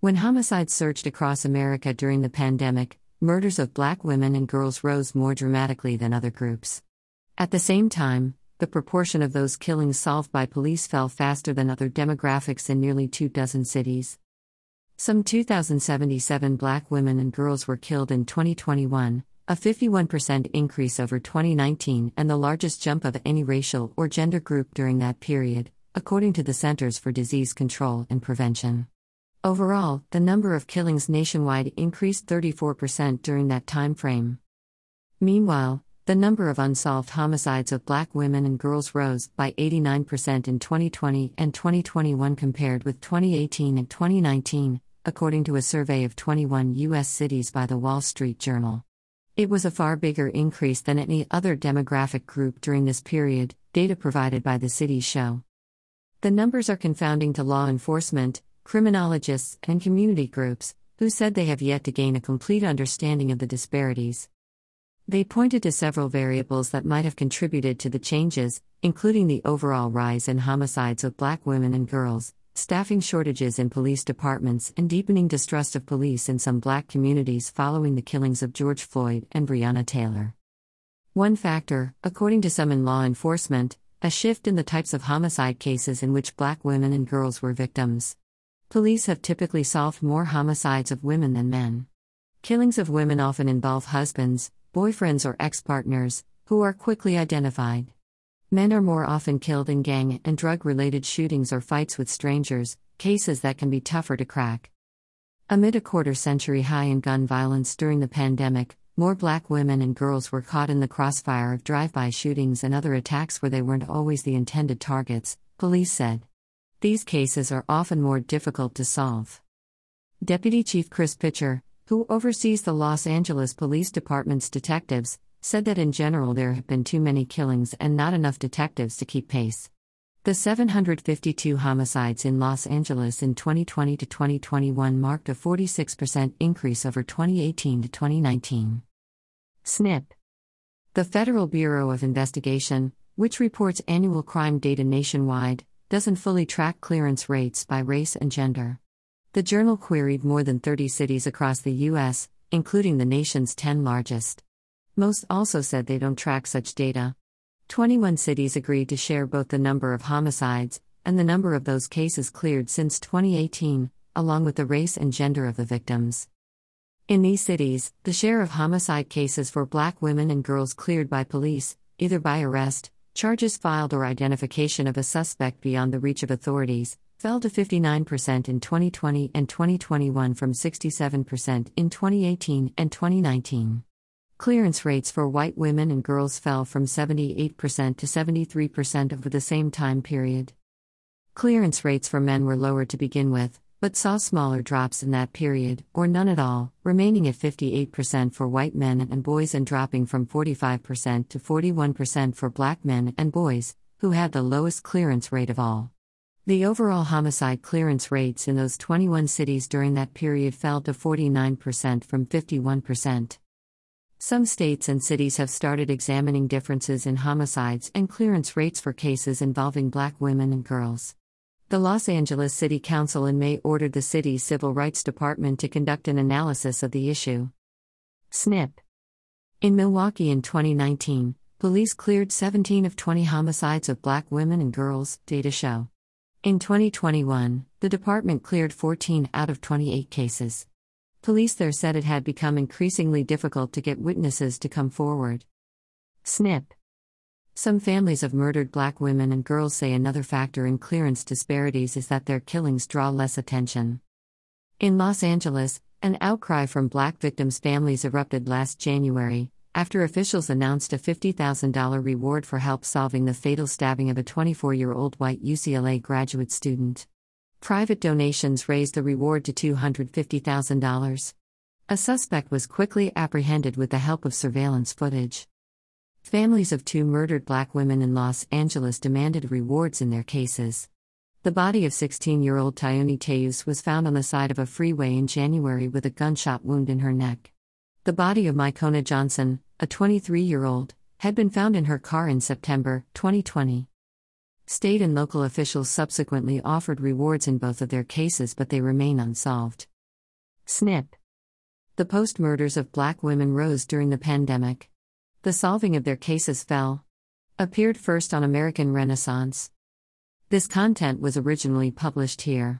When homicides surged across America during the pandemic, murders of black women and girls rose more dramatically than other groups. At the same time, the proportion of those killings solved by police fell faster than other demographics in nearly two dozen cities. Some 2,077 black women and girls were killed in 2021, a 51% increase over 2019 and the largest jump of any racial or gender group during that period, according to the Centers for Disease Control and Prevention. Overall, the number of killings nationwide increased 34% during that time frame. Meanwhile, the number of unsolved homicides of black women and girls rose by 89% in 2020 and 2021 compared with 2018 and 2019, according to a survey of 21 U.S. cities by the Wall Street Journal. It was a far bigger increase than any other demographic group during this period, data provided by the cities show. The numbers are confounding to law enforcement, criminologists, and community groups, who said they have yet to gain a complete understanding of the disparities. They pointed to several variables that might have contributed to the changes, including the overall rise in homicides of black women and girls, staffing shortages in police departments, and deepening distrust of police in some black communities following the killings of George Floyd and Breonna Taylor. One factor, according to some in law enforcement, a shift in the types of homicide cases in which black women and girls were victims. Police have typically solved more homicides of women than men. Killings of women often involve husbands, boyfriends, or ex partners, who are quickly identified. Men are more often killed in gang and drug related shootings or fights with strangers, cases that can be tougher to crack. Amid a quarter century high in gun violence during the pandemic, more black women and girls were caught in the crossfire of drive by shootings and other attacks where they weren't always the intended targets, police said. These cases are often more difficult to solve. Deputy Chief Chris Pitcher, who oversees the Los Angeles Police Department's detectives, said that in general there have been too many killings and not enough detectives to keep pace. The 752 homicides in Los Angeles in 2020 to 2021 marked a 46% increase over 2018 to 2019. SNIP. The Federal Bureau of Investigation, which reports annual crime data nationwide, doesn't fully track clearance rates by race and gender. The journal queried more than 30 cities across the U.S., including the nation's 10 largest. Most also said they don't track such data. 21 cities agreed to share both the number of homicides and the number of those cases cleared since 2018, along with the race and gender of the victims. In these cities, the share of homicide cases for black women and girls cleared by police, either by arrest, charges filed, or identification of a suspect beyond the reach of authorities, fell to 59% in 2020 and 2021 from 67% in 2018 and 2019. Clearance rates for white women and girls fell from 78% to 73% over the same time period. Clearance rates for men were lower to begin with, but saw smaller drops in that period, or none at all, remaining at 58% for white men and boys and dropping from 45% to 41% for black men and boys, who had the lowest clearance rate of all. The overall homicide clearance rates in those 21 cities during that period fell to 49% from 51%. Some states and cities have started examining differences in homicides and clearance rates for cases involving black women and girls. The Los Angeles City Council in May ordered the city's Civil Rights Department to conduct an analysis of the issue. SNIP. In Milwaukee in 2019, police cleared 17 of 20 homicides of black women and girls, data show. In 2021, the department cleared 14 out of 28 cases. Police there said it had become increasingly difficult to get witnesses to come forward. SNIP. Some families of murdered black women and girls say another factor in clearance disparities is that their killings draw less attention. In Los Angeles, an outcry from black victims' families erupted last January after officials announced a $50,000 reward for help solving the fatal stabbing of a 24 year old white UCLA graduate student. Private donations raised the reward to $250,000. A suspect was quickly apprehended with the help of surveillance footage. Families of two murdered black women in Los Angeles demanded rewards in their cases. The body of 16 year old Tyone Teus was found on the side of a freeway in January with a gunshot wound in her neck. The body of Mycona Johnson, a 23 year old, had been found in her car in September 2020. State and local officials subsequently offered rewards in both of their cases, but they remain unsolved. Snip. The post murders of black women rose during the pandemic. The solving of their cases fell. Appeared first on American Renaissance. This content was originally published here.